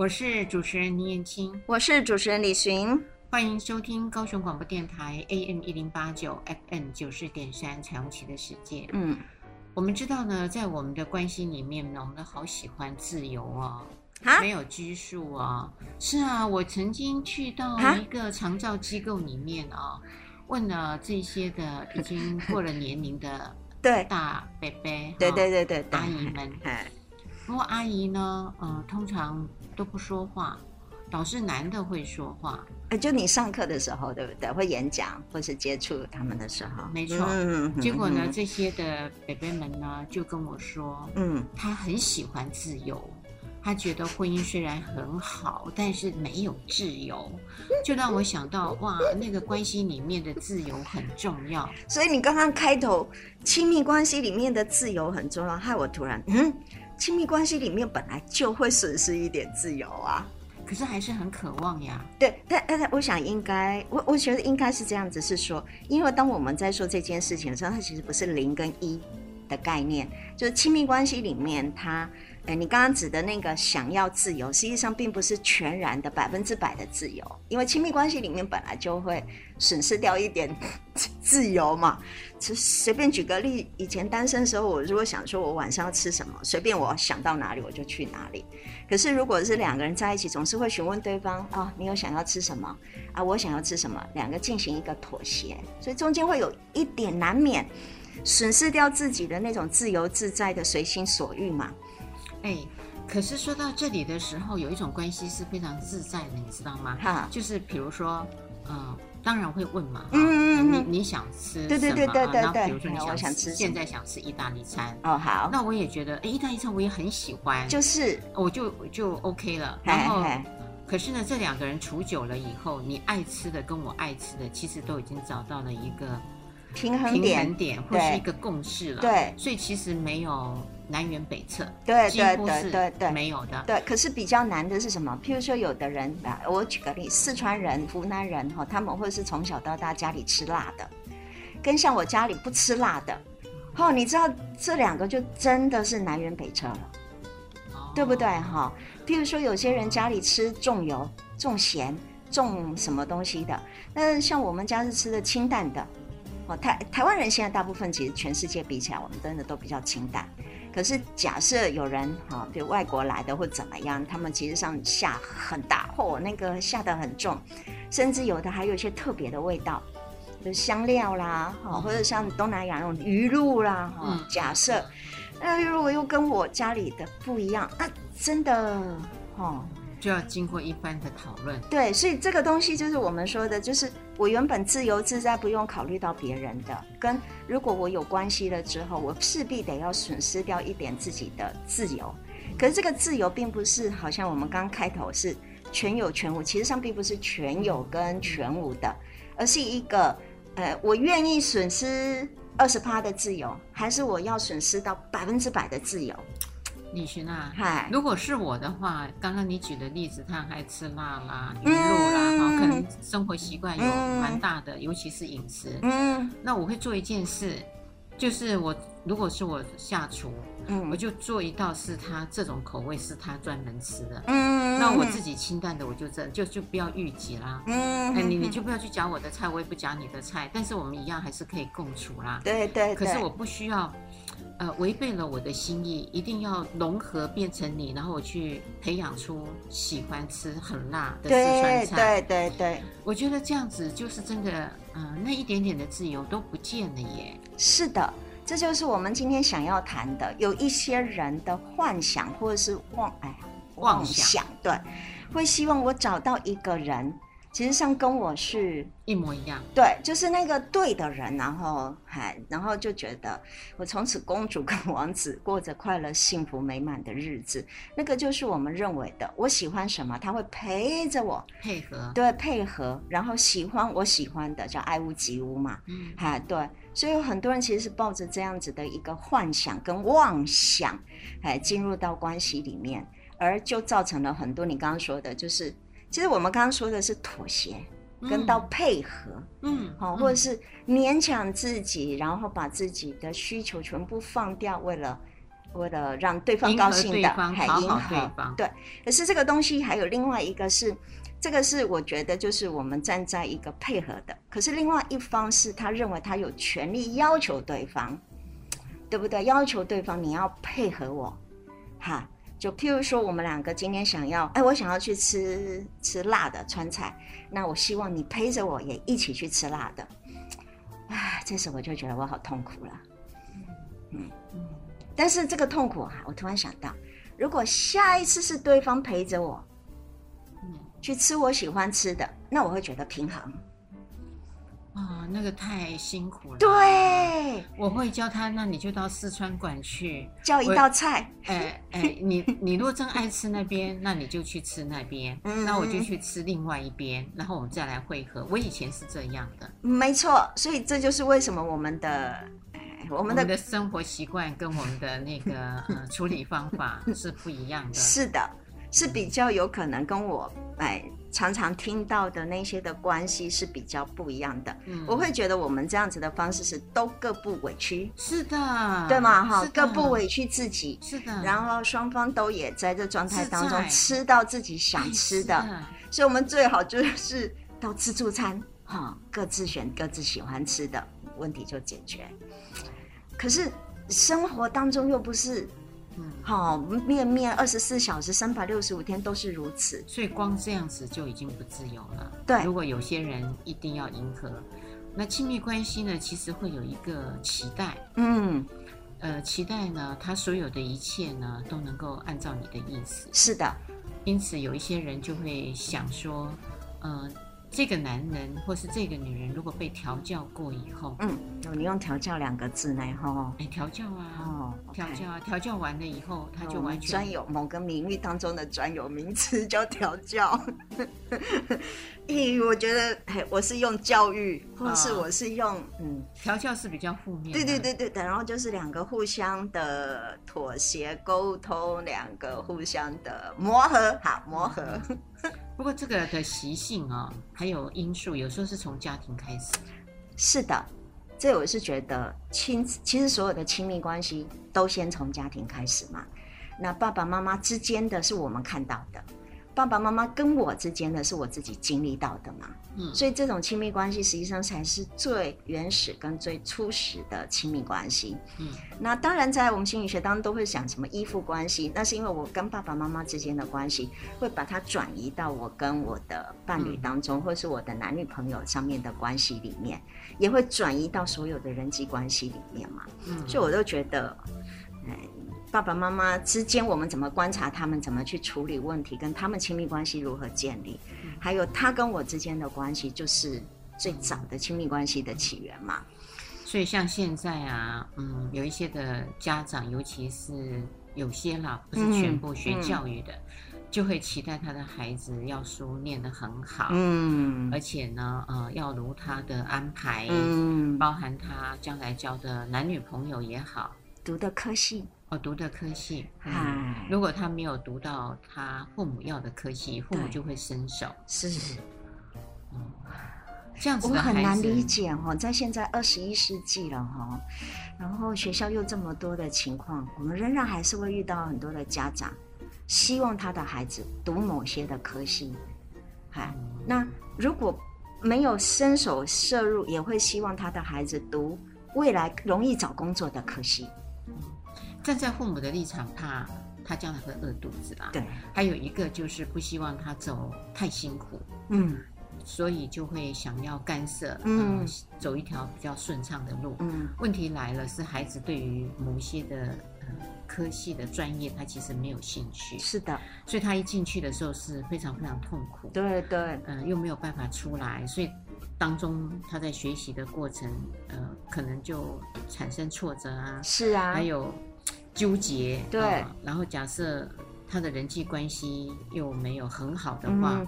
我是主持人倪燕青，我是主持人李寻，欢迎收听高雄广播电台 AM 一零八九 FM 九四点三彩虹旗的世界。嗯，我们知道呢，在我们的关系里面呢，我们都好喜欢自由哦，没有拘束哦。是啊，我曾经去到一个长照机构里面啊、哦，问了这些的已经过了年龄的 对大伯伯，对对对对，阿姨们。不过阿姨呢，呃，通常都不说话，倒是男的会说话。哎，就你上课的时候，对不对？会演讲或是接触他们的时候，没错。嗯、结果呢，嗯、这些的北北们呢，就跟我说，嗯，他很喜欢自由，他觉得婚姻虽然很好，但是没有自由，就让我想到，哇，那个关系里面的自由很重要。所以你刚刚开头，亲密关系里面的自由很重要，害我突然，嗯。亲密关系里面本来就会损失一点自由啊，可是还是很渴望呀。对，但但我想应该，我我觉得应该是这样子，是说，因为当我们在说这件事情的时候，它其实不是零跟一的概念，就是亲密关系里面它。哎，你刚刚指的那个想要自由，实际上并不是全然的百分之百的自由，因为亲密关系里面本来就会损失掉一点 自由嘛。就随便举个例，以前单身的时候，我如果想说我晚上要吃什么，随便我想到哪里我就去哪里。可是如果是两个人在一起，总是会询问对方啊、哦，你有想要吃什么啊？我想要吃什么？两个进行一个妥协，所以中间会有一点难免损失掉自己的那种自由自在的随心所欲嘛。哎，可是说到这里的时候，有一种关系是非常自在的，你知道吗？哈，就是比如说，呃，当然会问嘛，嗯嗯嗯，你你想吃什么？对对对对对。然后比如说你想吃，吃现在想吃意大利餐。哦，好。那我也觉得，哎，意大利餐我也很喜欢，就是我就就 OK 了。然后，可是呢，这两个人处久了以后，你爱吃的跟我爱吃的，其实都已经找到了一个平衡点，平衡点或是一个共识了。对，所以其实没有。南辕北辙，对对对对对，没有的。对，可是比较难的是什么？譬如说，有的人啊，我举个例，四川人、湖南人哈，他们会是从小到大家里吃辣的，跟像我家里不吃辣的，哦，你知道这两个就真的是南辕北辙了，哦、对不对哈？譬如说，有些人家里吃重油、重咸、重什么东西的，那像我们家是吃的清淡的。哦，台台湾人现在大部分其实全世界比起来，我们真的都比较清淡。可是假设有人哈，比如外国来的或怎么样，他们其实上下很大，或那个下得很重，甚至有的还有一些特别的味道，就是香料啦，哈，或者像东南亚那种鱼露啦，哈。假设，那如果又跟我家里的不一样，那真的，哈。就要经过一番的讨论，对，所以这个东西就是我们说的，就是我原本自由自在，不用考虑到别人的，跟如果我有关系了之后，我势必得要损失掉一点自己的自由。可是这个自由并不是好像我们刚开头是全有全无，其实上并不是全有跟全无的，而是一个呃，我愿意损失二十趴的自由，还是我要损失到百分之百的自由？李寻啊，嗨，如果是我的话，刚刚你举的例子，他还吃辣啦、鱼肉啦，哈、嗯，可能生活习惯有蛮大的，嗯、尤其是饮食。嗯，那我会做一件事，就是我如果是我下厨，嗯，我就做一道是他这种口味是他专门吃的。嗯，那我自己清淡的，我就这就就不要预计啦。嗯，哎，你你就不要去夹我的菜，我也不夹你的菜，但是我们一样还是可以共处啦。对对，对。可是我不需要。呃，违背了我的心意，一定要融合变成你，然后我去培养出喜欢吃很辣的四川菜。对对对，我觉得这样子就是真的，嗯、呃，那一点点的自由都不见了耶。是的，这就是我们今天想要谈的。有一些人的幻想或者是妄，哎，妄想，对，会希望我找到一个人。其实上跟我是一模一样，对，就是那个对的人，然后还，然后就觉得我从此公主跟王子过着快乐、幸福、美满的日子。那个就是我们认为的，我喜欢什么，他会陪着我，配合，对，配合，然后喜欢我喜欢的，叫爱屋及乌嘛，嗯，哎，对，所以有很多人其实是抱着这样子的一个幻想跟妄想，哎，进入到关系里面，而就造成了很多你刚刚说的，就是。其实我们刚刚说的是妥协，跟到配合，嗯，好，或者是勉强自己，然后把自己的需求全部放掉，为了为了让对方高兴的，还迎合对方。对，可是这个东西还有另外一个是，这个是我觉得就是我们站在一个配合的，可是另外一方是他认为他有权利要求对方，对不对？要求对方你要配合我，哈，就譬如说我们两个今天想要，哎，我想要去吃吃辣的川菜，那我希望你陪着我也一起去吃辣的，哎，这时候我就觉得我好痛苦了，嗯。但是这个痛苦啊，我突然想到，如果下一次是对方陪着我，嗯，去吃我喜欢吃的，那我会觉得平衡。啊、哦，那个太辛苦了。对，我会教他，那你就到四川馆去教一道菜。哎哎，你你如果真爱吃那边，那你就去吃那边，嗯，那我就去吃另外一边，然后我们再来会合。我以前是这样的。没错，所以这就是为什么我们的。我们的，我们的生活习惯跟我们的那个呃处理方法是不一样的。是的，是比较有可能跟我哎常常听到的那些的关系是比较不一样的。嗯，我会觉得我们这样子的方式是都各不委屈。是的，对吗？哈，各不委屈自己。是的。然后双方都也在这状态当中吃到自己想吃的，所以我们最好就是到自助餐哈，各自选各自喜欢吃的，问题就解决。可是生活当中又不是，嗯，好面面二十四小时三百六十五天都是如此，所以光这样子就已经不自由了。对，如果有些人一定要迎合，那亲密关系呢，其实会有一个期待，嗯，呃，期待呢，他所有的一切呢都能够按照你的意思。是的，因此有一些人就会想说，嗯、呃。这个男人或是这个女人，如果被调教过以后，嗯，你用调教两个字呢？哈，哎，调教啊，哦，调教啊，调教完了以后，他就完全专有某个领域当中的专有名词叫调教。咦，我觉得，我是用教育，或是我是用，哦、嗯，调教是比较负面。对对对对对，然后就是两个互相的妥协沟通，两个互相的磨合，好磨合。不过这个的习性啊、还有因素，有时候是从家庭开始。是的，这我是觉得亲，其实所有的亲密关系都先从家庭开始嘛。那爸爸妈妈之间的是我们看到的。爸爸妈妈跟我之间的是我自己经历到的嘛，嗯，所以这种亲密关系实际上才是最原始跟最初始的亲密关系，嗯，那当然在我们心理学当中都会想什么依附关系，那是因为我跟爸爸妈妈之间的关系会把它转移到我跟我的伴侣当中，嗯，或是我的男女朋友上面的关系里面，也会转移到所有的人际关系里面嘛，嗯，所以我都觉得，哎。爸爸妈妈之间，我们怎么观察他们，怎么去处理问题，跟他们亲密关系如何建立，还有他跟我之间的关系，就是最早的亲密关系的起源嘛。所以像现在啊，嗯，有一些的家长，尤其是有些啦，不是全部学教育的，嗯，就会期待他的孩子要书念得很好，嗯，而且呢，呃，要如他的安排，嗯，包含他将来交的男女朋友也好，读的科系。哦，读的科系，嗯，如果他没有读到他父母要的科系，父母就会伸手。是，嗯，这样子我很难理解哦，在现在二十一世纪了哈，然后学校又这么多的情况，我们仍然还是会遇到很多的家长希望他的孩子读某些的科系，哈，那如果没有伸手摄入，也会希望他的孩子读未来容易找工作的科系。站在父母的立场，怕他将来会饿肚子啦。对，还有一个就是不希望他走太辛苦，嗯，所以就会想要干涉，嗯，呃、走一条比较顺畅的路。嗯，问题来了，是孩子对于某些的呃科系的专业，他其实没有兴趣。是的，所以他一进去的时候是非常非常痛苦。对对，嗯、呃，又没有办法出来，所以当中他在学习的过程，呃，可能就产生挫折啊。是啊，还有。纠结，对、哦，然后假设他的人际关系又没有很好的话，嗯、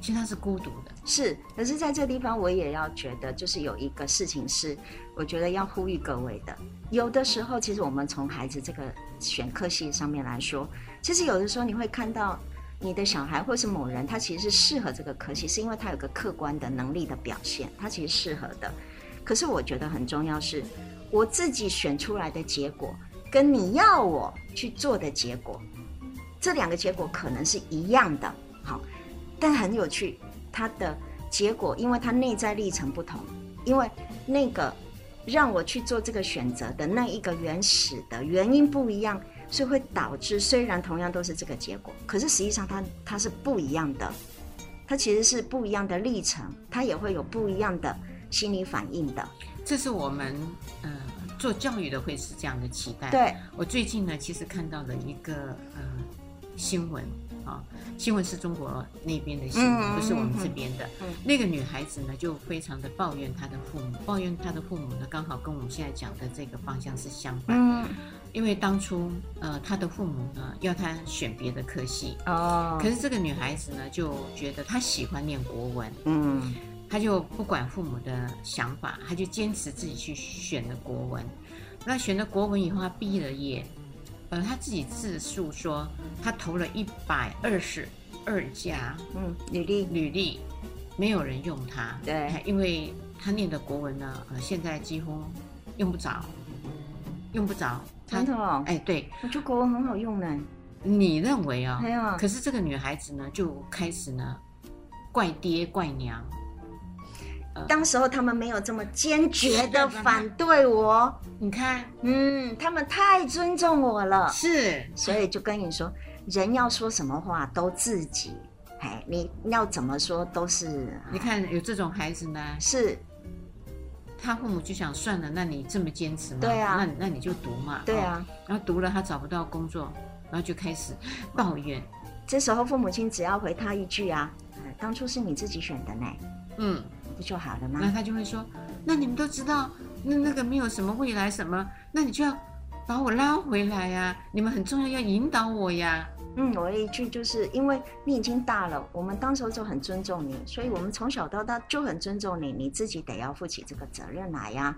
其实他是孤独的。是，可是在这个地方，我也要觉得，就是有一个事情是，我觉得要呼吁各位的。有的时候，其实我们从孩子这个选科系上面来说，其实有的时候你会看到你的小孩或是某人，他其实是适合这个科系，是因为他有个客观的能力的表现，他其实适合的。可是我觉得很重要是，我自己选出来的结果。跟你要我去做的结果，这两个结果可能是一样的。好，但很有趣，它的结果，因为它内在历程不同，因为那个让我去做这个选择的那一个原始的原因不一样，所以会导致虽然同样都是这个结果，可是实际上它它是不一样的，它其实是不一样的历程，它也会有不一样的心理反应的。这是我们嗯。呃做教育的会是这样的期待。对，我最近呢，其实看到了一个呃新闻啊，新闻是中国那边的新闻，嗯、不是我们这边的。嗯、那个女孩子呢，就非常的抱怨她的父母，抱怨她的父母呢，刚好跟我们现在讲的这个方向是相反。嗯、因为当初呃，她的父母呢要她选别的科系哦，可是这个女孩子呢就觉得她喜欢念国文。嗯。他就不管父母的想法，他就坚持自己去选了国文。那选了国文以后，他毕了业，呃，他自己自述说，他投了一百二十二家嗯履历履历，没有人用他。对，因为他念的国文呢，呃，现在几乎用不着，用不着。真的哦？哎，对，我觉得国文很好用呢。你认为啊？没有。可是这个女孩子呢，就开始呢，怪爹怪娘。当时候他们没有这么坚决的反对我，你看，嗯，他们太尊重我了，是，所以就跟你说，人要说什么话都自己，哎，你要怎么说都是。你看有这种孩子呢，是，他父母就想算了，那你这么坚持嘛，对啊，那那你就读嘛，对啊，然后读了他找不到工作，然后就开始抱怨，这时候父母亲只要回他一句啊，当初是你自己选的呢，嗯。不就好了吗？那他就会说：“那你们都知道，那那个没有什么未来什么，那你就要把我拉回来呀、啊！你们很重要，要引导我呀。”嗯，我的一句就是因为你已经大了，我们当时候就很尊重你，所以我们从小到大就很尊重你，你自己得要负起这个责任来呀。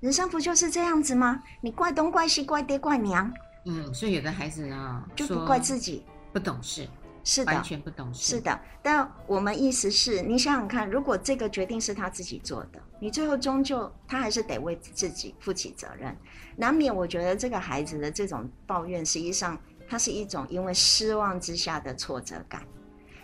人生不就是这样子吗？你怪东怪西，怪爹怪娘。嗯，所以有的孩子呢，就不怪自己，不懂事。是的，完全不懂事。是的，但我们意思是，你想想看，如果这个决定是他自己做的，你最后终究他还是得为自己负起责任。难免，我觉得这个孩子的这种抱怨，实际上他是一种因为失望之下的挫折感。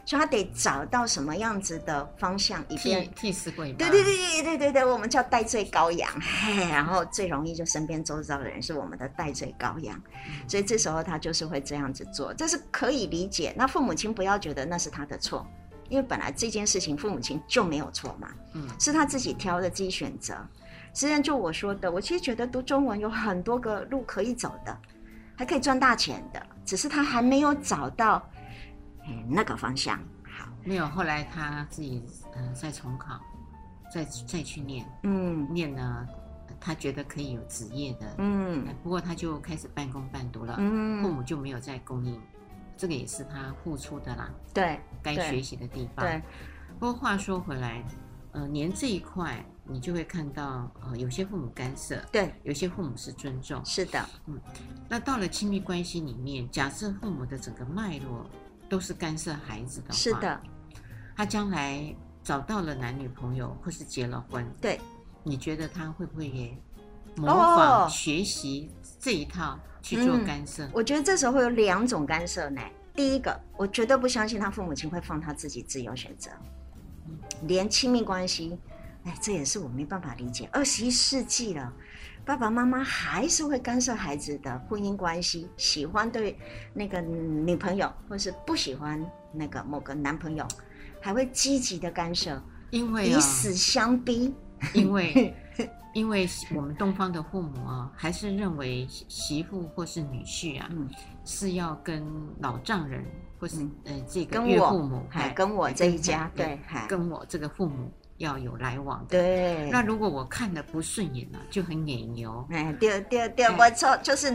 所以他得找到什么样子的方向，以便替替死鬼。对对对对对对对，我们叫戴罪羔羊。嘿，然后最容易就身边周遭的人是我们的戴罪羔羊，嗯、所以这时候他就是会这样子做，这是可以理解。那父母亲不要觉得那是他的错，因为本来这件事情父母亲就没有错嘛，嗯，是他自己挑的，自己选择。实际上就我说的，我其实觉得读中文有很多个路可以走的，还可以赚大钱的，只是他还没有找到。嗯，那个方向好。没有，后来他自己呃再重考，再再去念，嗯，念了，他觉得可以有职业的，嗯，不过他就开始半工半读了，嗯，父母就没有再供应，这个也是他付出的啦，对，该学习的地方。对。不过话说回来，呃，年这一块你就会看到，呃，有些父母干涉，对，有些父母是尊重，是的，嗯。那到了亲密关系里面，假设父母的整个脉络。都是干涉孩子的话，是的。他将来找到了男女朋友，或是结了婚，对，你觉得他会不会也模仿学习这一套去做干涉？我觉得这时候会有两种干涉呢。第一个，我绝对不相信他父母亲会放他自己自由选择，连亲密关系，哎，这也是我没办法理解。二十一世纪了。爸爸妈妈还是会干涉孩子的婚姻关系，喜欢对那个女朋友，或是不喜欢那个某个男朋友，还会积极的干涉，因为、啊、以死相逼。因为，因为我们东方的父母啊，还是认为媳妇或是女婿啊，嗯、是要跟老丈人或是、嗯、呃这个岳父母，还跟我这一家，对，跟我这个父母。要有来往的，对。那如果我看的不顺眼了，就很眼牛。哎，对对对，我错，就是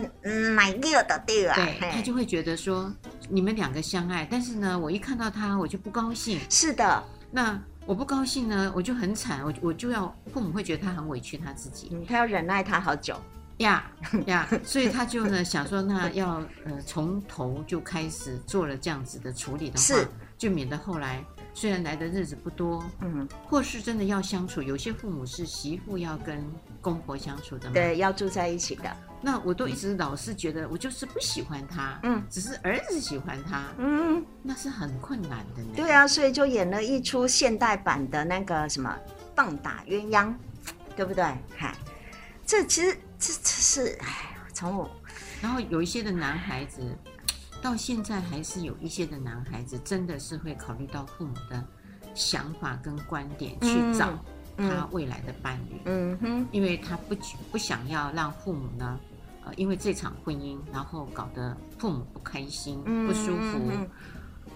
买六的对啊。对，他就会觉得说，你们两个相爱，但是呢，我一看到他，我就不高兴。是的，那我不高兴呢，我就很惨，我我就要父母会觉得他很委屈他自己，他要忍耐他好久呀 呀，所以他就呢想说，那要呃从头就开始做了这样子的处理的话，就免得后来。虽然来的日子不多，嗯，或是真的要相处，有些父母是媳妇要跟公婆相处的嘛，对，要住在一起的。那我都一直老是觉得，我就是不喜欢他，嗯，只是儿子喜欢他，嗯，那是很困难的呢。对啊，所以就演了一出现代版的那个什么棒打鸳鸯，对不对？嗨，这其实这这是哎，从我，然后有一些的男孩子。到现在还是有一些的男孩子，真的是会考虑到父母的想法跟观点去找他未来的伴侣。嗯哼，因为他不不想要让父母呢，呃，因为这场婚姻，然后搞得父母不开心、不舒服。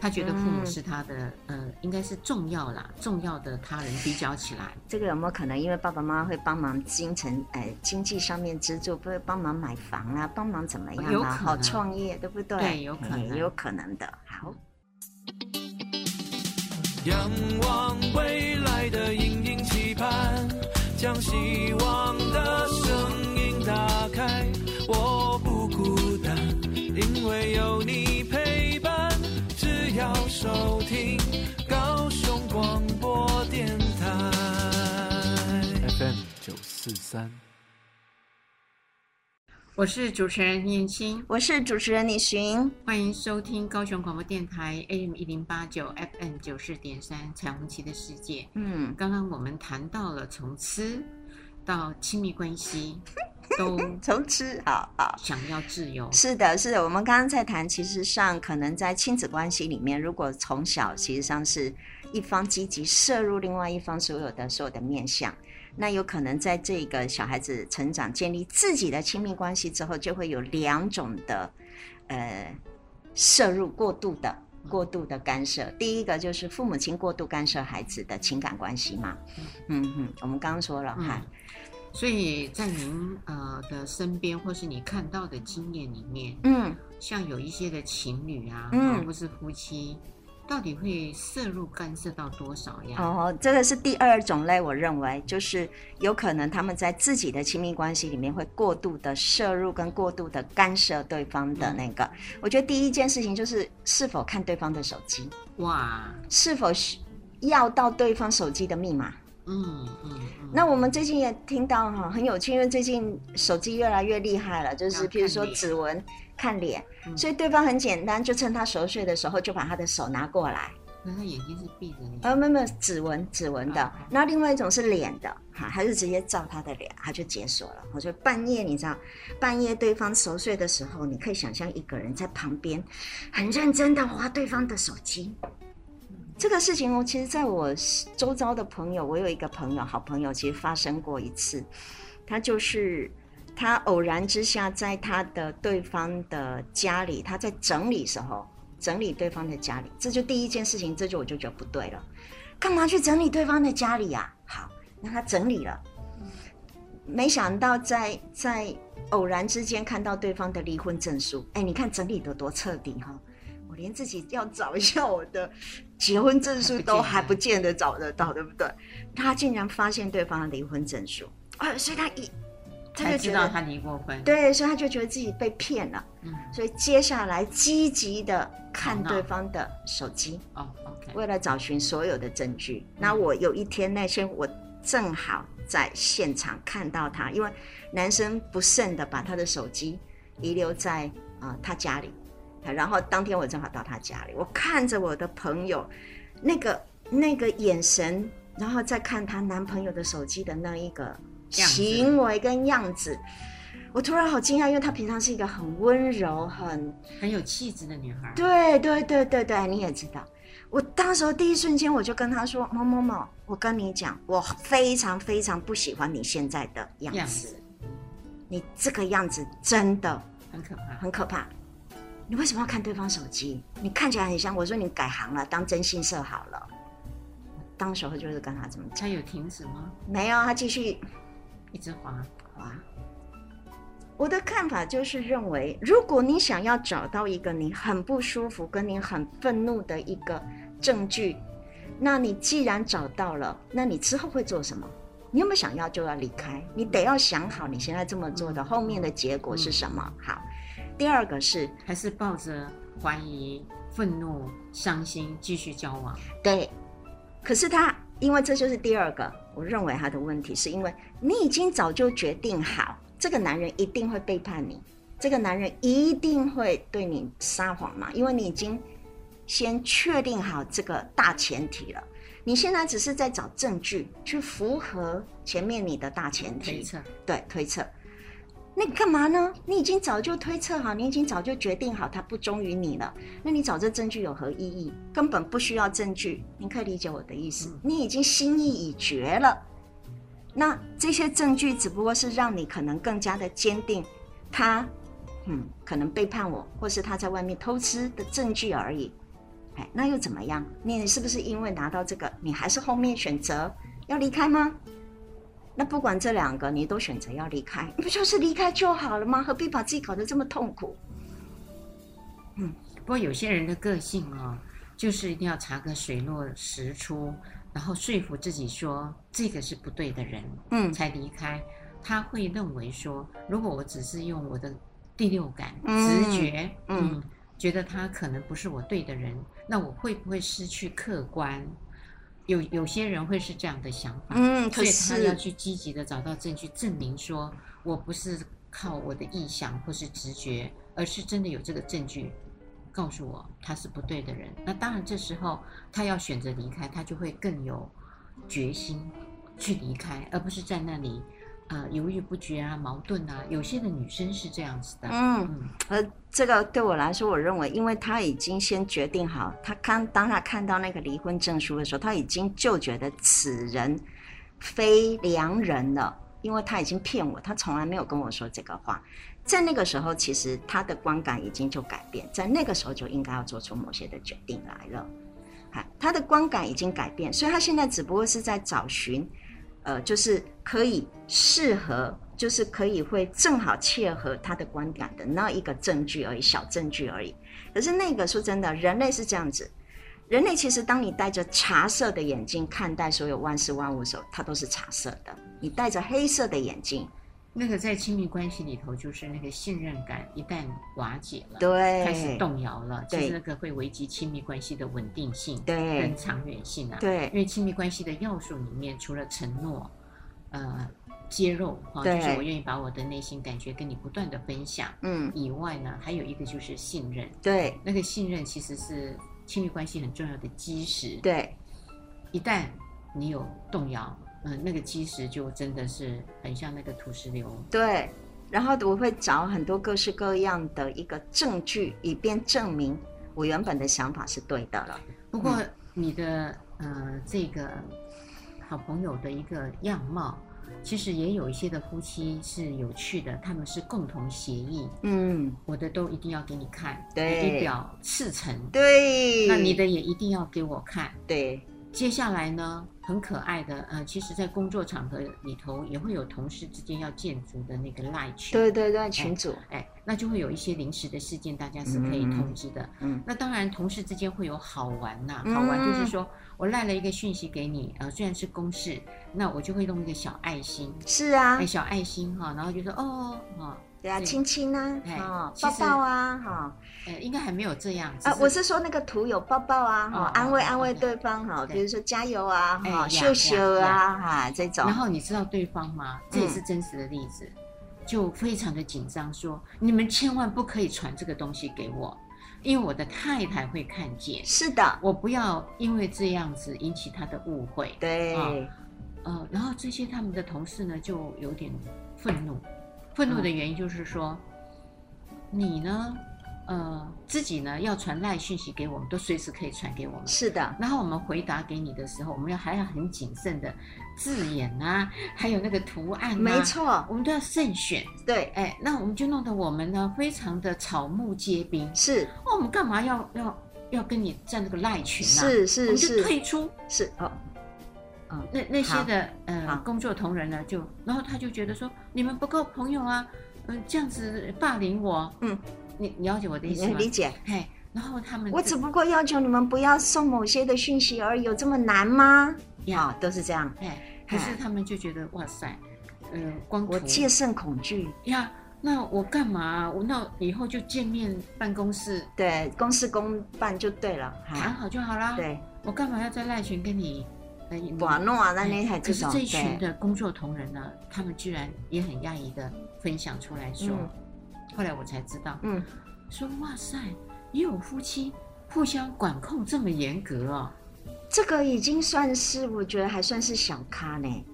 他觉得父母是他的，嗯、呃，应该是重要啦，重要的他人比较起来，这个有没有可能？因为爸爸妈妈会帮忙精神，呃，经济上面资助，不会帮忙买房啊，帮忙怎么样啊？好创业，对不对？对，有可能，也有可能的。好。仰望未来的隐隐期盼，将希望的声音打开，我不孤单，因为有你收听高雄广播电台。FM 九四三，我是主持人念青，我是主持人李寻，欢迎收听高雄广播电台 AM 一零八九 FM 九四点三彩虹旗的世界。嗯，刚刚我们谈到了从吃到亲密关系。都 从吃好好想要自由，是的，是的。我们刚刚在谈，其实上可能在亲子关系里面，如果从小其实上是一方积极摄入另外一方所有的所有的面相，那有可能在这个小孩子成长建立自己的亲密关系之后，就会有两种的呃摄入过度的过度的干涉。第一个就是父母亲过度干涉孩子的情感关系嘛，嗯嗯，我们刚刚说了哈。嗯所以在您呃的身边，或是你看到的经验里面，嗯，像有一些的情侣啊，嗯，或是夫妻，到底会摄入干涉到多少呀？哦，这个是第二种类，我认为就是有可能他们在自己的亲密关系里面会过度的摄入跟过度的干涉对方的那个。嗯，我觉得第一件事情就是是否看对方的手机，哇，是否要到对方手机的密码。嗯嗯，那我们最近也听到哈，很有趣，因为最近手机越来越厉害了，就是譬如说指纹、看脸，所以对方很简单，就趁他熟睡的时候，就把他的手拿过来。那他眼睛是闭着的？呃，没有没有，指纹指纹的。那另外一种是脸的，哈，他就直接照他的脸，他就解锁了。我说半夜，你知道，半夜对方熟睡的时候，你可以想象一个人在旁边，很认真的划对方的手机。这个事情哦，其实在我周遭的朋友，我有一个朋友，好朋友，其实发生过一次。他就是他偶然之下，在他的对方的家里，他在整理时候，整理对方的家里，这就第一件事情，这就我就觉得不对了，干嘛去整理对方的家里呀？好，那他整理了，没想到在在偶然之间看到对方的离婚证书，哎，你看整理得多彻底哈。我连自己要找一下我的结婚证书都还不见得找得到，对不对？他竟然发现对方的离婚证书，啊，所以他一他就知道他离过婚，对，所以他就觉得自己被骗了，嗯，所以接下来积极的看对方的手机，哦为了找寻所有的证据。那我有一天那天我正好在现场看到他，因为男生不慎的把他的手机遗留在啊、呃、他家里。然后当天我正好到他家里，我看着我的朋友，那个那个眼神，然后再看她男朋友的手机的那一个行为跟样子，我突然好惊讶，因为她平常是一个很温柔、很很有气质的女孩。对对对对对，你也知道，我当时候第一瞬间我就跟她说：“某某某，我跟你讲，我非常非常不喜欢你现在的样子，样子。你这个样子真的很可怕，很可怕。”你为什么要看对方手机？你看起来很像。我说你改行了，当征信社好了。当时候就是跟他这么讲。他有停止吗？没有，他继续一直滑滑。我的看法就是认为，如果你想要找到一个你很不舒服、跟你很愤怒的一个证据，那你既然找到了，那你之后会做什么？你有没有想要就要离开？你得要想好，你现在这么做的后面的结果是什么？嗯、好。第二个是还是抱着怀疑、愤怒、伤心继续交往？对，可是他，因为这就是第二个，我认为他的问题是因为你已经早就决定好，这个男人一定会背叛你，这个男人一定会对你撒谎嘛，因为你已经先确定好这个大前提了。你现在只是在找证据去符合前面你的大前提，推测，对，推测。那你干嘛呢？你已经早就推测好，你已经早就决定好他不忠于你了。那你找这证据有何意义？根本不需要证据。你可以理解我的意思。嗯、你已经心意已决了。那这些证据只不过是让你可能更加的坚定他，嗯，可能背叛我，或是他在外面偷吃的证据而已。哎，那又怎么样？你是不是因为拿到这个，你还是后面选择要离开吗？那不管这两个，你都选择要离开，不就是离开就好了吗？何必把自己搞得这么痛苦？嗯，不过有些人的个性哦，就是一定要查个水落石出，然后说服自己说这个是不对的人，嗯，才离开。他会认为说，如果我只是用我的第六感、直觉，嗯，嗯，觉得他可能不是我对的人，那我会不会失去客观？有有些人会是这样的想法，嗯，可是所以他要去积极的找到证据证明说，我不是靠我的臆想或是直觉，而是真的有这个证据告诉我他是不对的人。那当然，这时候他要选择离开，他就会更有决心去离开，而不是在那里。呃，犹豫不决啊，矛盾啊，有些的女生是这样子的。嗯，而这个对我来说，我认为，因为她已经先决定好，她看当他看到那个离婚证书的时候，她已经就觉得此人非良人了，因为他已经骗我，他从来没有跟我说这个话。在那个时候，其实他的观感已经就改变，在那个时候就应该要做出某些的决定来了。他的观感已经改变，所以他现在只不过是在找寻。呃，就是可以适合，就是可以会正好切合他的观感的那一个证据而已，小证据而已。可是那个说真的，人类是这样子，人类其实当你戴着茶色的眼睛看待所有万事万物的时候，它都是茶色的。你戴着黑色的眼睛。那个在亲密关系里头，就是那个信任感一旦瓦解了，对，开始动摇了，其实那个会危及亲密关系的稳定性，对，跟长远性啊，对，因为亲密关系的要素里面，除了承诺，呃，揭露哈，就是我愿意把我的内心感觉跟你不断的分享，嗯，以外呢，还有一个就是信任，对，那个信任其实是亲密关系很重要的基石，对，一旦你有动摇。嗯，那个基石就真的是很像那个土石流。对，然后我会找很多各式各样的一个证据，以便证明我原本的想法是对的了。不过你的、嗯、呃这个好朋友的一个样貌，其实也有一些的夫妻是有趣的，他们是共同协议。嗯，我的都一定要给你看，对，以表赤诚。对，那你的也一定要给我看。对。接下来呢，很可爱的，呃，其实，在工作场合里头也会有同事之间要建组的那个赖群，对对对，群组，哎，哎，那就会有一些临时的事件，大家是可以通知的。嗯，嗯，那当然，同事之间会有好玩呐，啊，好玩就是说我赖了一个讯息给你，呃，虽然是公事，那我就会弄一个小爱心，是啊，哎，小爱心哈，然后就说哦，哦对啊，亲亲啊，哦，抱抱啊，哈，呃，应该还没有这样啊。我是说那个图有抱抱啊，哈，安慰安慰对方哈，比如说加油啊，哈，秀秀啊，哈，这种。然后你知道对方吗？这也是真实的例子，就非常的紧张，说你们千万不可以传这个东西给我，因为我的太太会看见。是的，我不要因为这样子引起他的误会。对，呃，然后这些他们的同事呢，就有点愤怒。愤怒的原因就是说，你呢，呃，自己呢要传赖讯息给我们，都随时可以传给我们。是的。然后我们回答给你的时候，我们要还要很谨慎的字眼啊，还有那个图案啊，没错，我们都要慎选。对，哎，那我们就弄得我们呢非常的草木皆兵。是。那我们干嘛要要要跟你在那个赖群啊？是是是。我们就退出。是哦。嗯，那那些的呃工作同仁呢，就然后他就觉得说，你们不够朋友啊，嗯，这样子霸凌我，嗯，你你了解我的意思吗？理解。嘿，然后他们，我只不过要求你们不要送某些的讯息而已，有这么难吗？呀，都是这样。哎，可是他们就觉得哇塞，呃，光我戒慎恐惧呀，那我干嘛？我那以后就见面办公室，对，公事公办就对了，谈好就好啦。对，我干嘛要在赖群跟你？瓦诺啊，那那台这种。可是这群的工作同仁呢，他们居然也很讶异的分享出来说，后来我才知道，嗯，说哇塞，也有夫妻互相管控这么严格哦。这个已经算是我觉得还算是小咖呢。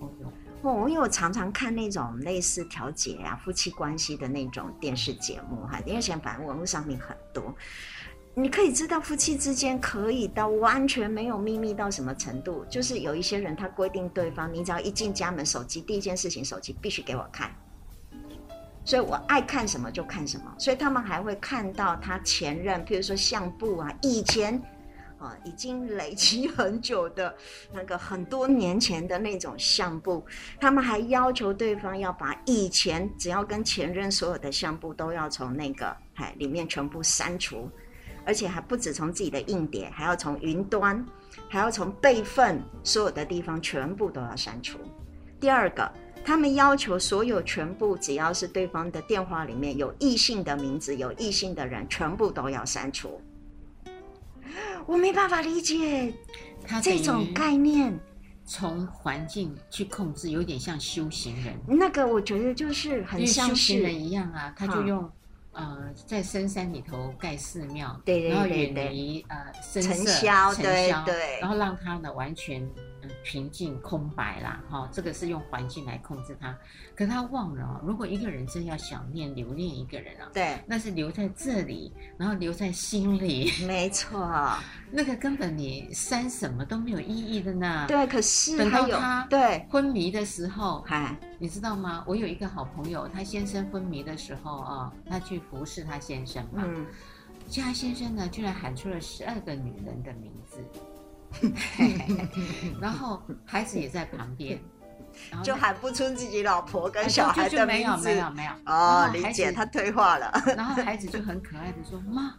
哦，因为我常常看那种类似调解啊、夫妻关系的那种电视节目哈，因为现在反正网络上面很多，你可以知道夫妻之间可以到完全没有秘密到什么程度，就是有一些人他规定对方，你只要一进家门，手机第一件事情，手机必须给我看，所以我爱看什么就看什么，所以他们还会看到他前任，譬如说相簿啊，以前。啊，已经累积很久的那个很多年前的那种相簿，他们还要求对方要把以前只要跟前任所有的相簿都要从那个海里面全部删除，而且还不止从自己的硬碟，还要从云端，还要从备份所有的地方全部都要删除。第二个，他们要求所有全部只要是对方的电话里面有异性的名字、有异性的人，全部都要删除。我没办法理解他这种概念，从环境去控制，有点像修行人。那个我觉得就是很像修行人一样啊，他就用、嗯、呃在深山里头盖寺庙，对对对对，然后远离呃尘嚣，对对，然后让它呢完全。平静空白啦，哈、哦，这个是用环境来控制他，可他忘了哦，如果一个人真要想念、留恋一个人啊，对，那是留在这里，然后留在心里，没错，那个根本你删什么都没有意义的呢。对，可是等到他对昏迷的时候，嗨，你知道吗？我有一个好朋友，他先生昏迷的时候啊，他去服侍他先生嘛，嗯，家先生呢，居然喊出了十二个女人的名字。然后孩子也在旁边，就喊不出自己老婆跟小孩的名字。没有没有没有哦，理解他退化了。然后孩子就很可爱的说：“妈。”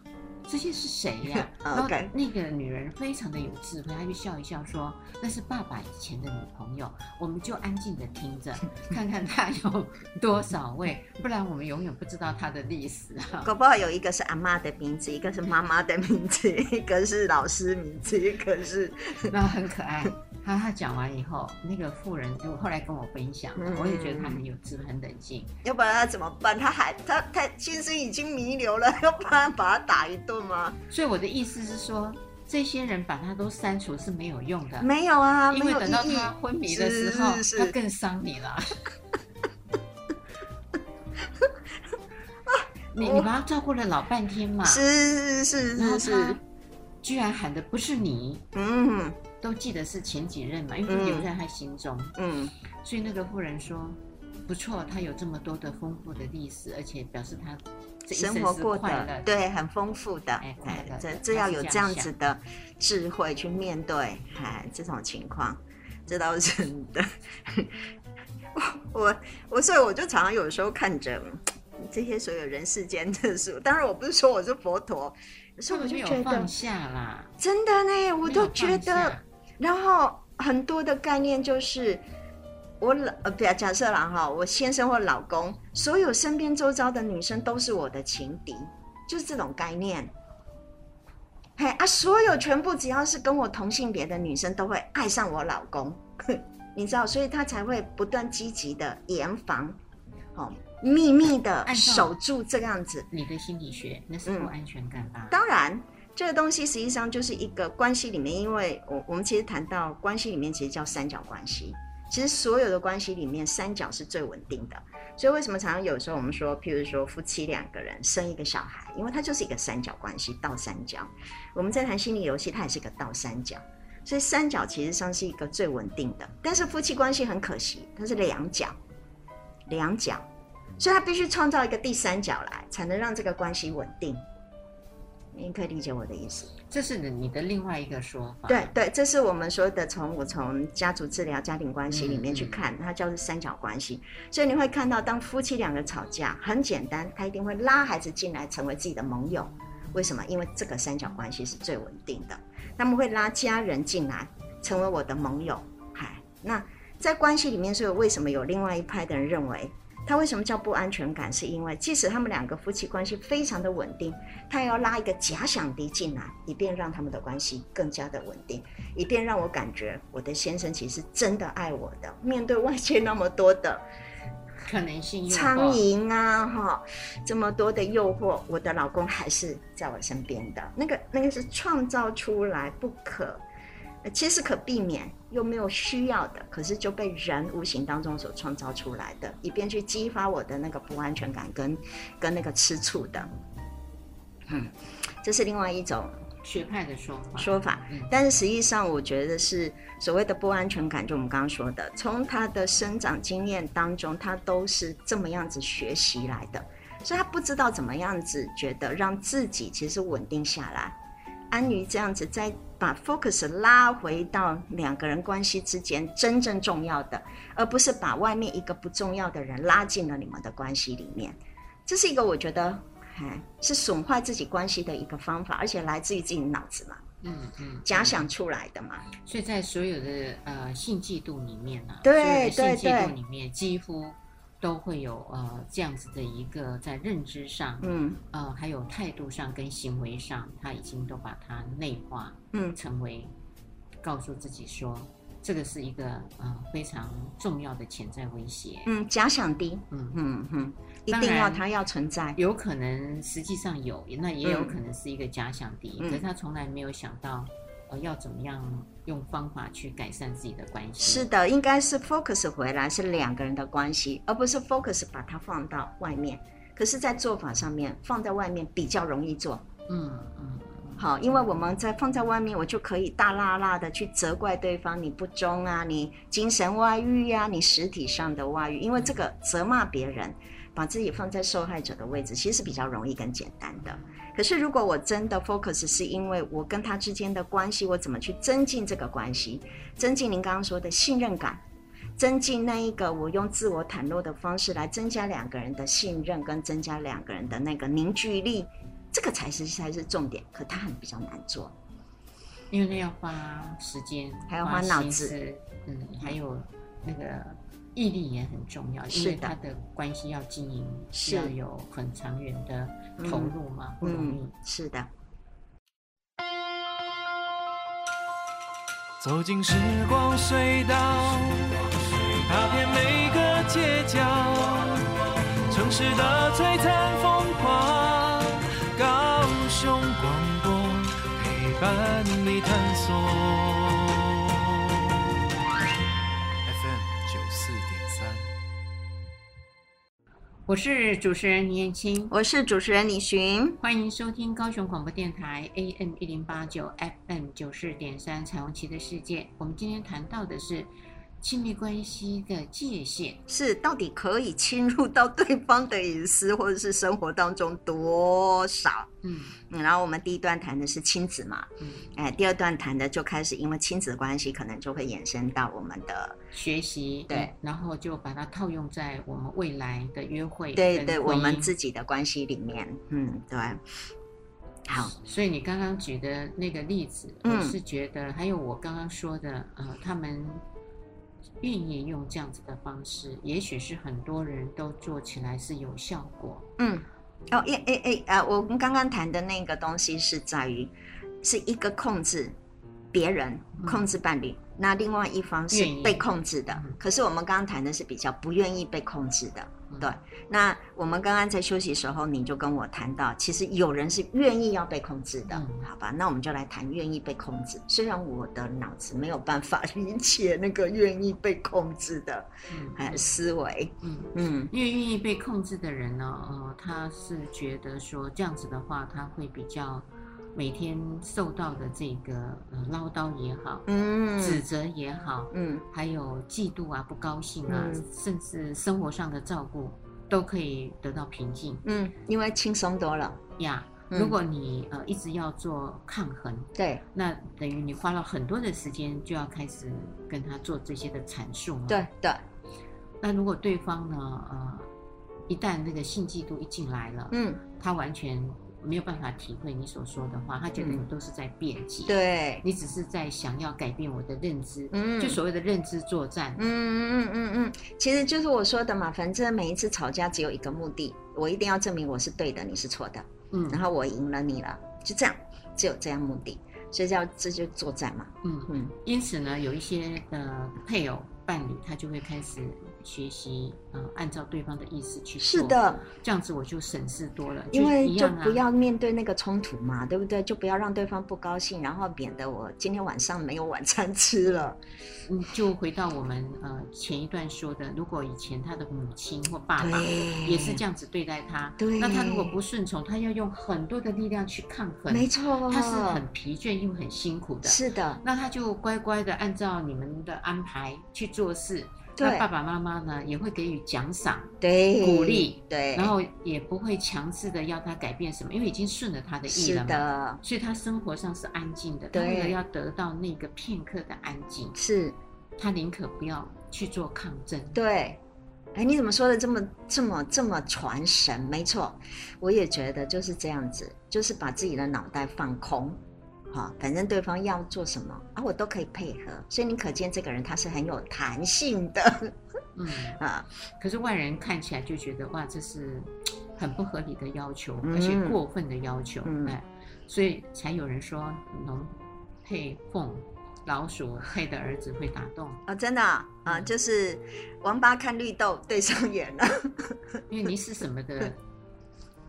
这些是谁呀？然后那个女人非常的有智慧，她就笑一笑说：“那是爸爸以前的女朋友。”我们就安静的听着，看看他有多少位，不然我们永远不知道他的历史啊。搞不好有一个是阿妈的名字，一个是妈妈的名字，一个是老师名字，一个是 那很可爱。他他讲完以后，那个妇人就后来跟我分享，嗯、我也觉得他很有智慧，很冷静。要不然他怎么办？他还他他先生已经弥留了，要不然把他打一顿吗？所以我的意思是说，这些人把他都删除是没有用的。没有啊，因为等到他昏迷的时候，他更伤你了。你你把他照顾了老半天嘛？是是是是是，居然喊的不是你，嗯。都记得是前几任嘛，因为留在他心中。嗯，嗯，所以那个妇人说，不错，他有这么多的丰富的历史，而且表示他生活过的，对，很丰富的。哎，这这要有这样子的智慧去面对，哎，这种情况，这倒是真的。我我所以我就常常有时候看着这些所有人世间的书，当然我不是说我是佛陀，所以我就觉得放下啦，真的呢，我都觉得。然后很多的概念就是，我老呃，不要假设了哈，我先生或老公，所有身边周遭的女生都是我的情敌，就是这种概念。嘿啊，所有全部只要是跟我同性别的女生都会爱上我老公，你知道，所以他才会不断积极的严防，哦，秘密的守住这样子。你的心理学那是不安全感吧？当然。这个东西实际上就是一个关系里面，因为我我们其实谈到关系里面，其实叫三角关系。其实所有的关系里面，三角是最稳定的。所以为什么常常有时候我们说，譬如说夫妻两个人生一个小孩，因为它就是一个三角关系，倒三角。我们在谈心理游戏，它也是一个倒三角。所以三角其实上是一个最稳定的。但是夫妻关系很可惜，它是两角，两角，所以它必须创造一个第三角来，才能让这个关系稳定。您可以理解我的意思，这是你的另外一个说法。对对，这是我们说的，从我从家族治疗、家庭关系里面去看，嗯、它叫做三角关系。所以你会看到，当夫妻两个吵架，很简单，他一定会拉孩子进来成为自己的盟友。为什么？因为这个三角关系是最稳定的。他们会拉家人进来成为我的盟友。嗨，那在关系里面，所以为什么有另外一派的人认为？他为什么叫不安全感？是因为即使他们两个夫妻关系非常的稳定，他也要拉一个假想敌进来，以便让他们的关系更加的稳定，以便让我感觉我的先生其实真的爱我的。面对外界那么多的可能性，苍蝇啊，哈，这么多的诱惑，我的老公还是在我身边的。那个那个是创造出来不可。其实可避免又没有需要的，可是就被人无形当中所创造出来的，以便去激发我的那个不安全感跟跟那个吃醋的，嗯，这是另外一种学派的说法说法。但是实际上，我觉得是所谓的不安全感，就我们刚刚说的，从他的生长经验当中，他都是这么样子学习来的，所以他不知道怎么样子觉得让自己其实稳定下来。安于这样子，再把 focus 拉回到两个人关系之间真正重要的，而不是把外面一个不重要的人拉进了你们的关系里面。这是一个我觉得，哎，是损坏自己关系的一个方法，而且来自于自己脑子嘛，嗯嗯，假想出来的嘛。所以在所有的呃性嫉妒里面呢、啊，对性嫉妒里面几乎。都会有呃这样子的一个在认知上，嗯，呃，还有态度上跟行为上，他已经都把它内化，嗯，成为告诉自己说，这个是一个呃非常重要的潜在威胁，嗯，假想敌，嗯嗯嗯，一定要他要存在，有可能实际上有，那也有可能是一个假想敌，嗯，可是他从来没有想到。呃，要怎么样用方法去改善自己的关系？是的，应该是 focus 回来是两个人的关系，而不是 focus 把它放到外面。可是，在做法上面，放在外面比较容易做。嗯嗯，好，因为我们在放在外面，我就可以大辣辣的去责怪对方，你不忠啊，你精神外遇呀，你实体上的外遇。因为这个责骂别人，把自己放在受害者的位置，其实是比较容易跟简单的。可是，如果我真的 focus 是因为我跟他之间的关系，我怎么去增进这个关系，增进您刚刚说的信任感，增进那一个我用自我袒露的方式来增加两个人的信任，跟增加两个人的那个凝聚力，这个才是才是重点。可他很比较难做，因为那要花时间，还要花脑子，嗯，还有那个。毅力也很重要，因为他的关系要经营，是要有很长远的投入嘛，不容易。是的。走进时光隧道，踏遍每个街角，城市的璀璨风狂，高雄广播陪伴你我是主持人倪燕青，我是主持人李寻，欢迎收听高雄广播电台 AM 一零八九 FM 九四点三彩虹旗的世界。我们今天谈到的是。亲密关系的界限。是到底可以侵入到对方的隐私，或者是生活当中多少？嗯，然后我们第一段谈的是亲子嘛，嗯，哎，第二段谈的就开始，因为亲子关系可能就会延伸到我们的学习，对、嗯，然后就把它套用在我们未来的约会，对对，我们自己的关系里面，嗯，对。好，所以你刚刚举的那个例子，我是觉得，嗯、还有我刚刚说的，呃，他们。愿意用这样子的方式，也许是很多人都做起来是有效果。嗯，哦，诶诶诶，啊，我们刚刚谈的那个东西是在于，是一个控制别人、控制伴侣，嗯、那另外一方是被控制的。可是我们刚刚谈的是比较不愿意被控制的。对，那我们刚刚在休息时候，你就跟我谈到，其实有人是愿意要被控制的，嗯、好吧？那我们就来谈愿意被控制。虽然我的脑子没有办法理解那个愿意被控制的，嗯，思维，嗯嗯，因为愿意被控制的人呢，呃，他是觉得说这样子的话，他会比较每天受到的这个呃唠叨也好，嗯，指责也好，嗯，还有嫉妒啊、不高兴啊，嗯、甚至生活上的照顾。都可以得到平静，嗯，因为轻松多了呀。如果你呃一直要做抗衡，对，那等于你花了很多的时间，就要开始跟他做这些的阐述嘛。对对。那如果对方呢，呃，一旦那个性嫉妒一进来了，嗯，他完全没有办法体会你所说的话，他觉得你都是在辩解，对，你只是在想要改变我的认知，嗯，就所谓的认知作战，嗯嗯嗯嗯嗯，其实就是我说的嘛，反正每一次吵架只有一个目的，我一定要证明我是对的，你是错的，嗯，然后我赢了你了，就这样，只有这样目的，所以叫这就作战嘛，嗯。嗯，因此呢，有一些的配偶伴侣，他就会开始。学习啊，按照对方的意思去做，是的，这样子我就省事多了。因为就不要面对那个冲突嘛，对不对？就不要让对方不高兴，然后免得我今天晚上没有晚餐吃了。嗯，就回到我们呃前一段说的，如果以前他的母亲或爸爸也是这样子对待他，对，那他如果不顺从，他要用很多的力量去抗衡，没错，他是很疲倦又很辛苦的。是的，那他就乖乖的按照你们的安排去做事。那爸爸妈妈呢，也会给予奖赏、对鼓励，对，然后也不会强制的要他改变什么，因为已经顺了他的意了嘛，的所以他生活上是安静的。对，为了要得到那个片刻的安静，是，他宁可不要去做抗争。对，哎，你怎么说的这么这么这么传神？没错，我也觉得就是这样子，就是把自己的脑袋放空。好，反正对方要做什么啊，我都可以配合，所以你可见这个人他是很有弹性的，嗯啊，可是外人看起来就觉得哇，这是很不合理的要求，嗯、而且过分的要求，嗯、哎，所以才有人说龙配凤，老鼠配的儿子会打洞。啊、哦，真的啊，啊，就是王八看绿豆对上眼了，因为你是什么的。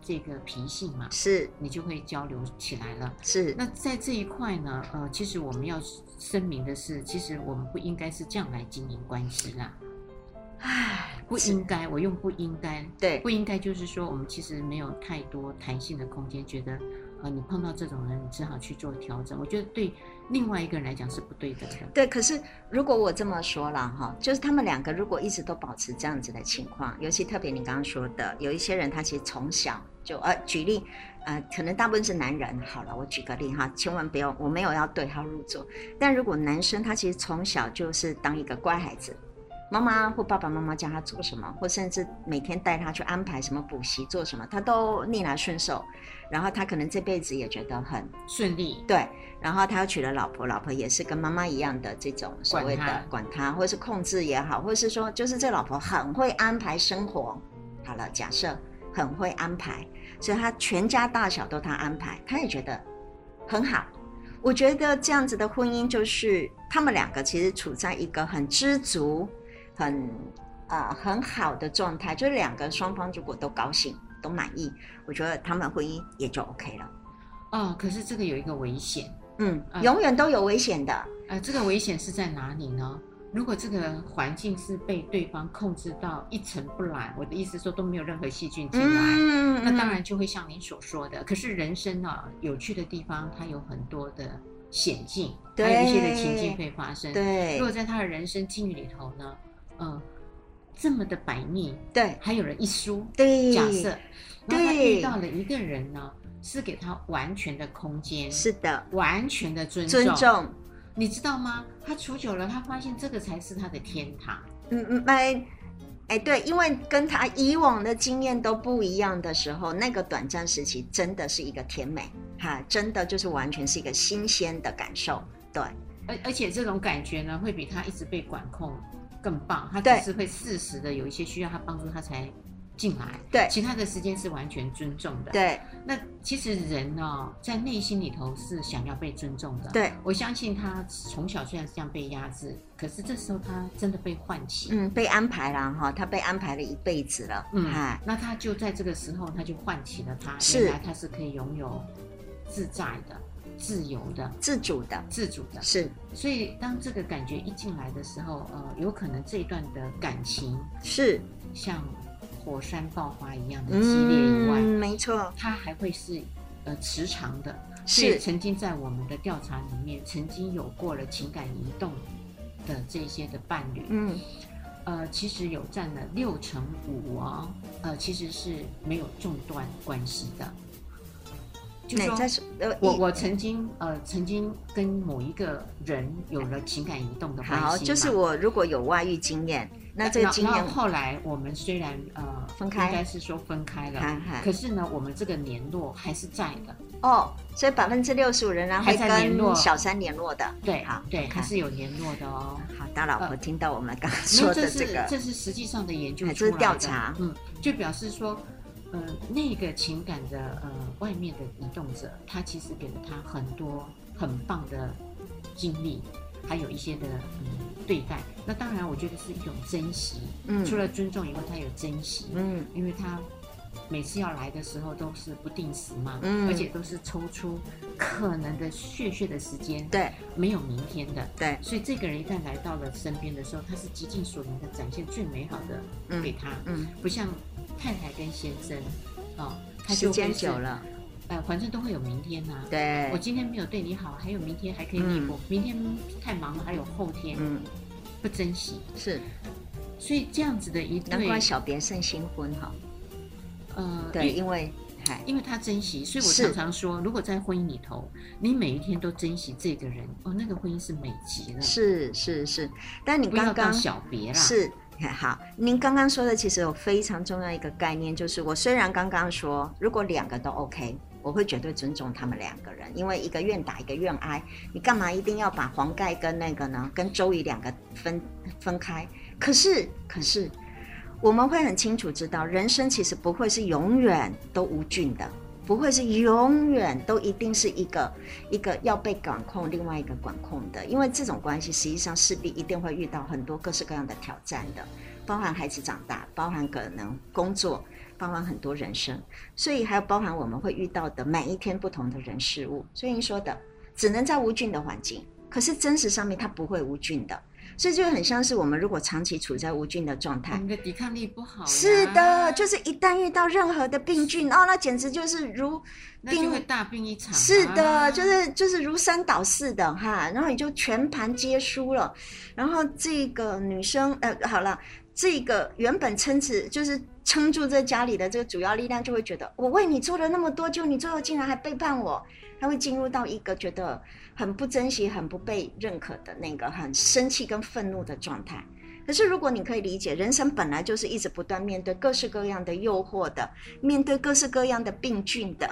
这个脾性嘛，是你就会交流起来了。是那在这一块呢，呃，其实我们要声明的是，其实我们不应该是这样来经营关系啦。唉，不应该，我用不应该，对，不应该就是说，我们其实没有太多弹性的空间，觉得。呃，你碰到这种人，你只好去做调整。我觉得对另外一个人来讲是不对的。对，可是如果我这么说了哈，就是他们两个如果一直都保持这样子的情况，尤其特别你刚刚说的，有一些人他其实从小就呃，举例，呃，可能大部分是男人。好了，我举个例哈，千万不要，我没有要对号入座。但如果男生他其实从小就是当一个乖孩子。妈妈或爸爸妈妈叫他做什么，或甚至每天带他去安排什么补习做什么，他都逆来顺受。然后他可能这辈子也觉得很顺利。对，然后他又娶了老婆，老婆也是跟妈妈一样的这种所谓的管他，管他，或是控制也好，或是说就是这老婆很会安排生活。好了，假设很会安排，所以他全家大小都他安排，他也觉得很好。我觉得这样子的婚姻就是他们两个其实处在一个很知足。很啊、呃，很好的状态，就是两个双方如果都高兴、都满意，我觉得他们婚姻也就 OK 了。哦，可是这个有一个危险，嗯，呃、永远都有危险的。呃，这个危险是在哪里呢？如果这个环境是被对方控制到一尘不染，我的意思说都没有任何细菌进来，嗯、那当然就会像您所说的。可是人生啊，有趣的地方，它有很多的险境，还有一些的情境会发生。对，如果在他的人生境遇里头呢？嗯，这么的百密，对，还有人一输，对，假设，那他遇到了一个人呢，是给他完全的空间，是的，完全的尊重，尊重，你知道吗？他处久了，他发现这个才是他的天堂。嗯嗯，哎，哎，对，因为跟他以往的经验都不一样的时候，那个短暂时期真的是一个甜美，哈，真的就是完全是一个新鲜的感受，对。而而且这种感觉呢，会比他一直被管控更棒。他只是会适时的有一些需要他帮助，他才进来。对，其他的时间是完全尊重的。对，那其实人呢、哦，在内心里头是想要被尊重的。对，我相信他从小虽然是这样被压制，可是这时候他真的被唤起，嗯，被安排了哈，他被安排了一辈子了。嗯，哎，那他就在这个时候，他就唤起了他，是原来他是可以拥有自在的。自由的、自主的、自主的，是。所以当这个感觉一进来的时候，呃，有可能这一段的感情是像火山爆发一样的激烈以外，嗯，没错，它还会是呃磁场的。是曾经在我们的调查里面，曾经有过了情感移动的这些的伴侣，嗯，呃，其实有占了六成五哦，呃，其实是没有中断关系的。就说，呃，我我曾经呃曾经跟某一个人有了情感移动的关系。好，就是我如果有外遇经验，那这个经验后来我们虽然呃分开，应该是说分开了，可是呢，我们这个联络还是在的。哦，所以百分之六十五仍然会跟小三联络的。对，好，对，还是有联络的哦。好，大老婆听到我们刚刚说的这个，这是实际上的研究，这是调查，嗯，就表示说。呃，那个情感的呃，外面的移动者，他其实给了他很多很棒的经历，还有一些的嗯对待。那当然，我觉得是一种珍惜。嗯，除了尊重以外，他有珍惜。嗯，因为他每次要来的时候都是不定时嘛，嗯，而且都是抽出可能的血血的时间，对，没有明天的，对。所以这个人一旦来到了身边的时候，他是极尽所能的展现最美好的给他。嗯，不像。太太跟先生，哦，他就时间久了，呃，反正都会有明天呐、啊。对，我今天没有对你好，还有明天还可以弥补。嗯、明天太忙了，还有后天。嗯，不珍惜是，所以这样子的一对，难怪小别胜新婚哈。呃，对，因为因为他珍惜，所以我常常说，如果在婚姻里头，你每一天都珍惜这个人，哦，那个婚姻是美极了。是是是，但你刚刚小别啦，是。好，您刚刚说的其实有非常重要一个概念，就是我虽然刚刚说，如果两个都 OK，我会绝对尊重他们两个人，因为一个愿打一个愿挨，你干嘛一定要把黄盖跟那个呢，跟周瑜两个分分开？可是，可是我们会很清楚知道，人生其实不会是永远都无菌的。不会是永远都一定是一个一个要被管控，另外一个管控的，因为这种关系实际上势必一定会遇到很多各式各样的挑战的，包含孩子长大，包含可能工作，包含很多人生，所以还有包含我们会遇到的每一天不同的人事物。所以你说的只能在无菌的环境，可是真实上面它不会无菌的。所以就很像是我们如果长期处在无菌的状态，我们的抵抗力不好。是的，就是一旦遇到任何的病菌，哦，那简直就是如病，会大病一场。是的，就是就是如山倒似的哈，然后你就全盘皆输了。然后这个女生，呃，好了，这个原本撑持就是撑住这家里的这个主要力量，就会觉得我为你做了那么多，就你最后竟然还背叛我，他会进入到一个觉得。很不珍惜、很不被认可的那个，很生气跟愤怒的状态。可是，如果你可以理解，人生本来就是一直不断面对各式各样的诱惑的，面对各式各样的病菌的，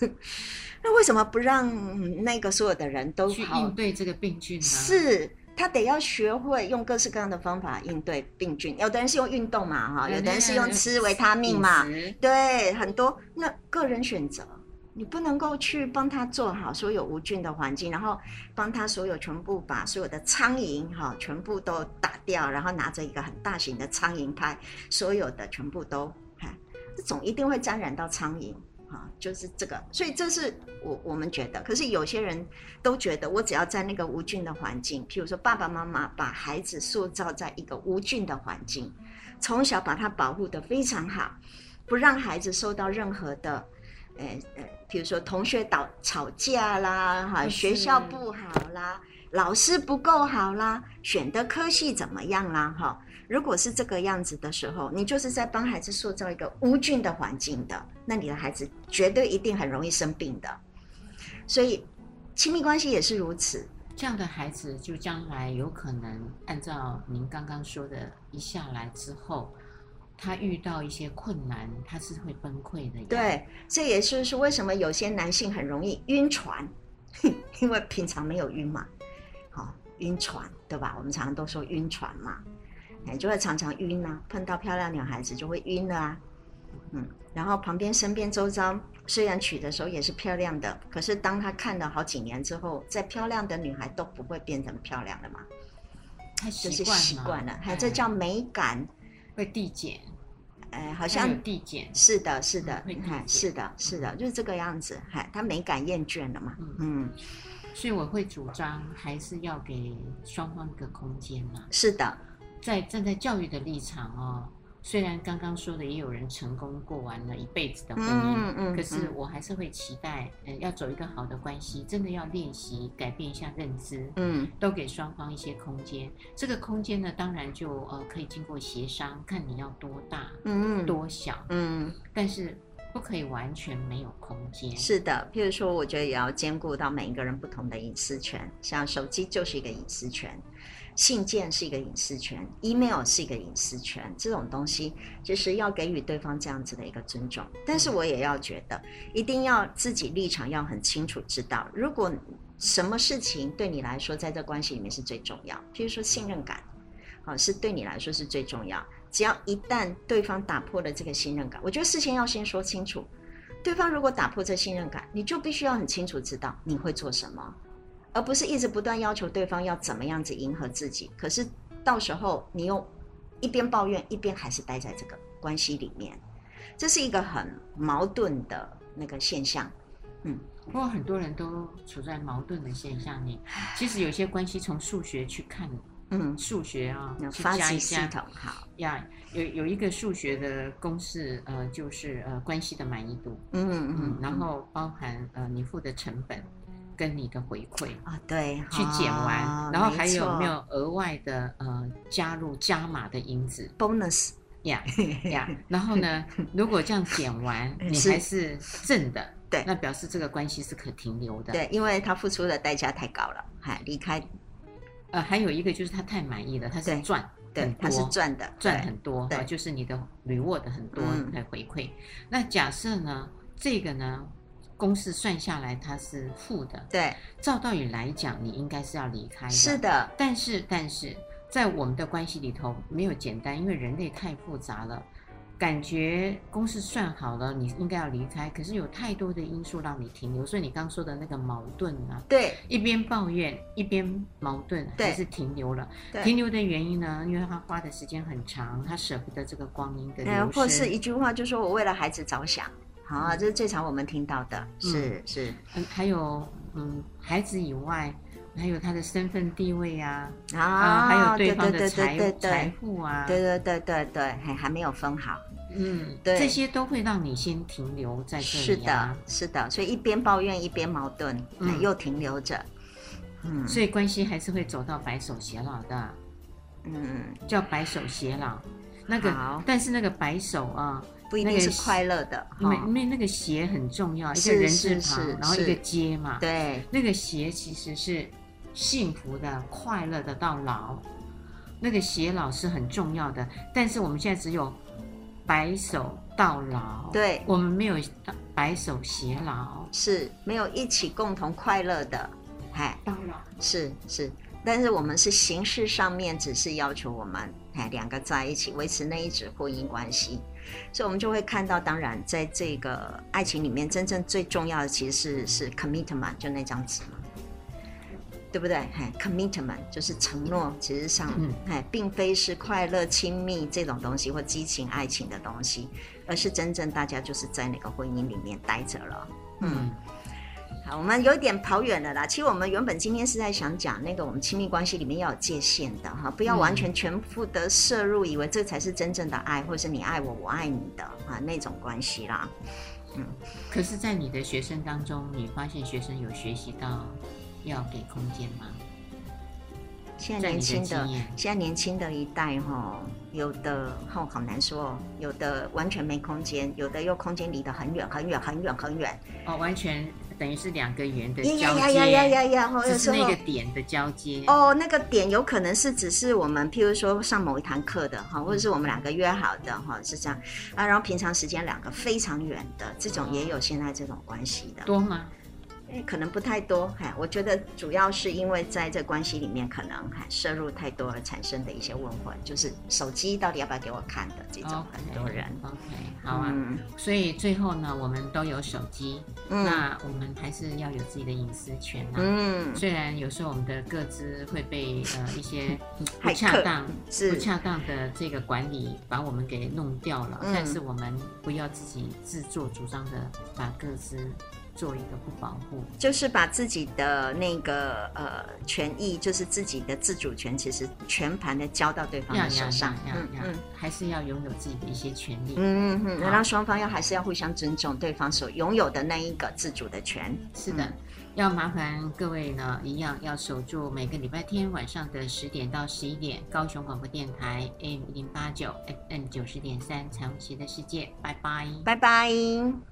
那为什么不让那个所有的人都去应对这个病菌呢？是他得要学会用各式各样的方法应对病菌。有的人是用运动嘛，哈，有的人是用吃维他命嘛，对，很多那个人选择。你不能够去帮他做好所有无菌的环境，然后帮他所有全部把所有的苍蝇哈全部都打掉，然后拿着一个很大型的苍蝇拍，所有的全部都哈，这种一定会沾染到苍蝇哈，就是这个，所以这是我我们觉得，可是有些人都觉得我只要在那个无菌的环境，譬如说爸爸妈妈把孩子塑造在一个无菌的环境，从小把他保护得非常好，不让孩子受到任何的。呃呃，比如说同学吵吵架啦，哈，学校不好啦，老师不够好啦，选的科系怎么样啦，哈，如果是这个样子的时候，你就是在帮孩子塑造一个无菌的环境的，那你的孩子绝对一定很容易生病的。所以亲密关系也是如此，这样的孩子就将来有可能按照您刚刚说的一下来之后。他遇到一些困难，他是会崩溃的。对，这也是是为什么有些男性很容易晕船，因为平常没有晕嘛。好、哦，晕船对吧？我们常常都说晕船嘛，哎，就会常常晕啊。碰到漂亮女孩子就会晕了啊。嗯，然后旁边、身边、周遭虽然娶的时候也是漂亮的，可是当他看了好几年之后，再漂亮的女孩都不会变成漂亮的嘛。他习惯了，就是习惯了，还这叫美感会递减。哎，好像递减，是的，是的，你看，是的，是的，就是这个样子。嗨，他美感厌倦了嘛？嗯，所以我会主张还是要给双方一个空间嘛。是的，在站在教育的立场哦。虽然刚刚说的也有人成功过完了一辈子的婚姻，嗯嗯、可是我还是会期待，呃，要走一个好的关系，真的要练习改变一下认知，嗯，都给双方一些空间。这个空间呢，当然就呃可以经过协商，看你要多大，嗯，多小，嗯，但是不可以完全没有空间。是的，譬如说，我觉得也要兼顾到每一个人不同的隐私权。像手机就是一个隐私权，信件是一个隐私权，email 是一个隐私权，这种东西就是要给予对方这样子的一个尊重。但是我也要觉得，一定要自己立场要很清楚，知道如果什么事情对你来说在这关系里面是最重要，譬如说信任感，啊，是对你来说是最重要。只要一旦对方打破了这个信任感，我觉得事先要先说清楚。对方如果打破这信任感，你就必须要很清楚知道你会做什么，而不是一直不断要求对方要怎么样子迎合自己。可是到时候你又一边抱怨一边还是待在这个关系里面，这是一个很矛盾的那个现象。嗯，不过很多人都处在矛盾的现象里。其实有些关系从数学去看。嗯，数学啊，发加一加，好呀。有有一个数学的公式，呃，就是呃关系的满意度。嗯嗯嗯。然后包含呃你付的成本跟你的回馈啊，对，去减完，然后还有没有额外的呃加入加码的因子？bonus 呀呀。然后呢，如果这样减完 你还是正的，对，那表示这个关系是可停留的。对，因为他付出的代价太高了，还离开。呃，还有一个就是他太满意了，他是赚，对，他是赚的，赚很多，对，就是你的 reward 很多来回馈。那假设呢，这个呢，公式算下来它是负的，对，照道理来讲，你应该是要离开的，是的。但是，但是在我们的关系里头没有简单，因为人类太复杂了。感觉公式算好了，你应该要离开，可是有太多的因素让你停留，所以你刚说的那个矛盾啊，对，一边抱怨一边矛盾，还是停留了。停留的原因呢？因为他花的时间很长，他舍不得这个光阴的流逝。或是一句话就说我为了孩子着想，好啊，这是最常我们听到的，嗯、是是。嗯，还有嗯，孩子以外，还有他的身份地位啊，啊，啊还有对方的财财富啊，对对对对对，还还没有分好。嗯，对，这些都会让你先停留在这里。是的，是的，所以一边抱怨一边矛盾，嗯，又停留着，嗯，所以关系还是会走到白首偕老的，嗯，叫白首偕老。那个，但是那个白首啊，不一定是快乐的，因为因为那个偕很重要，一个人字旁，然后一个街嘛，对，那个偕其实是幸福的、快乐的到老，那个偕老是很重要的，但是我们现在只有。白首到老，对，我们没有白首偕老，是没有一起共同快乐的，哎，到老。是是，但是我们是形式上面只是要求我们哎两个在一起维持那一纸婚姻关系，所以我们就会看到，当然在这个爱情里面，真正最重要的其实是是 commitment，就那张纸嘛。对不对？哎，commitment 就是承诺，其实上，哎，并非是快乐、亲密这种东西或激情、爱情的东西，而是真正大家就是在那个婚姻里面待着了。嗯，好，我们有点跑远了啦。其实我们原本今天是在想讲那个我们亲密关系里面要有界限的哈，不要完全全部的摄入，以为这才是真正的爱，或是你爱我，我爱你的啊那种关系啦。嗯，可是，在你的学生当中，你发现学生有学习到。要给空间吗？现在年轻的，现在年轻的一代哈，有的哈好难说，有的完全没空间，有的又空间离得很远很远很远很远。哦，完全等于是两个圆的交接，呀呀呀呀呀呀，只是那个点的交接。哦，那个点有可能是只是我们，譬如说上某一堂课的哈，或者是我们两个约好的哈，是这样啊。然后平常时间两个非常远的这种也有现在这种关系的。多吗？可能不太多，哈，我觉得主要是因为在这关系里面，可能哈摄入太多而产生的一些问题，就是手机到底要不要给我看的这种很多人。Okay, OK，好啊。嗯、所以最后呢，我们都有手机，嗯、那我们还是要有自己的隐私权啊。嗯。虽然有时候我们的各自会被呃一些 不恰当、不恰当的这个管理把我们给弄掉了，嗯、但是我们不要自己自作主张的把个资。做一个不保护，就是把自己的那个呃权益，就是自己的自主权，其实全盘的交到对方的手上，嗯嗯，还是要拥有自己的一些权利，嗯嗯嗯，然后双方要还是要互相尊重对方所拥有的那一个自主的权，是的。嗯。要麻烦各位呢，一样要守住每个礼拜天晚上的十点到十一点，高雄广播电台 AM 零八九 FM 九十点三，彩虹旗的世界，拜拜，拜拜。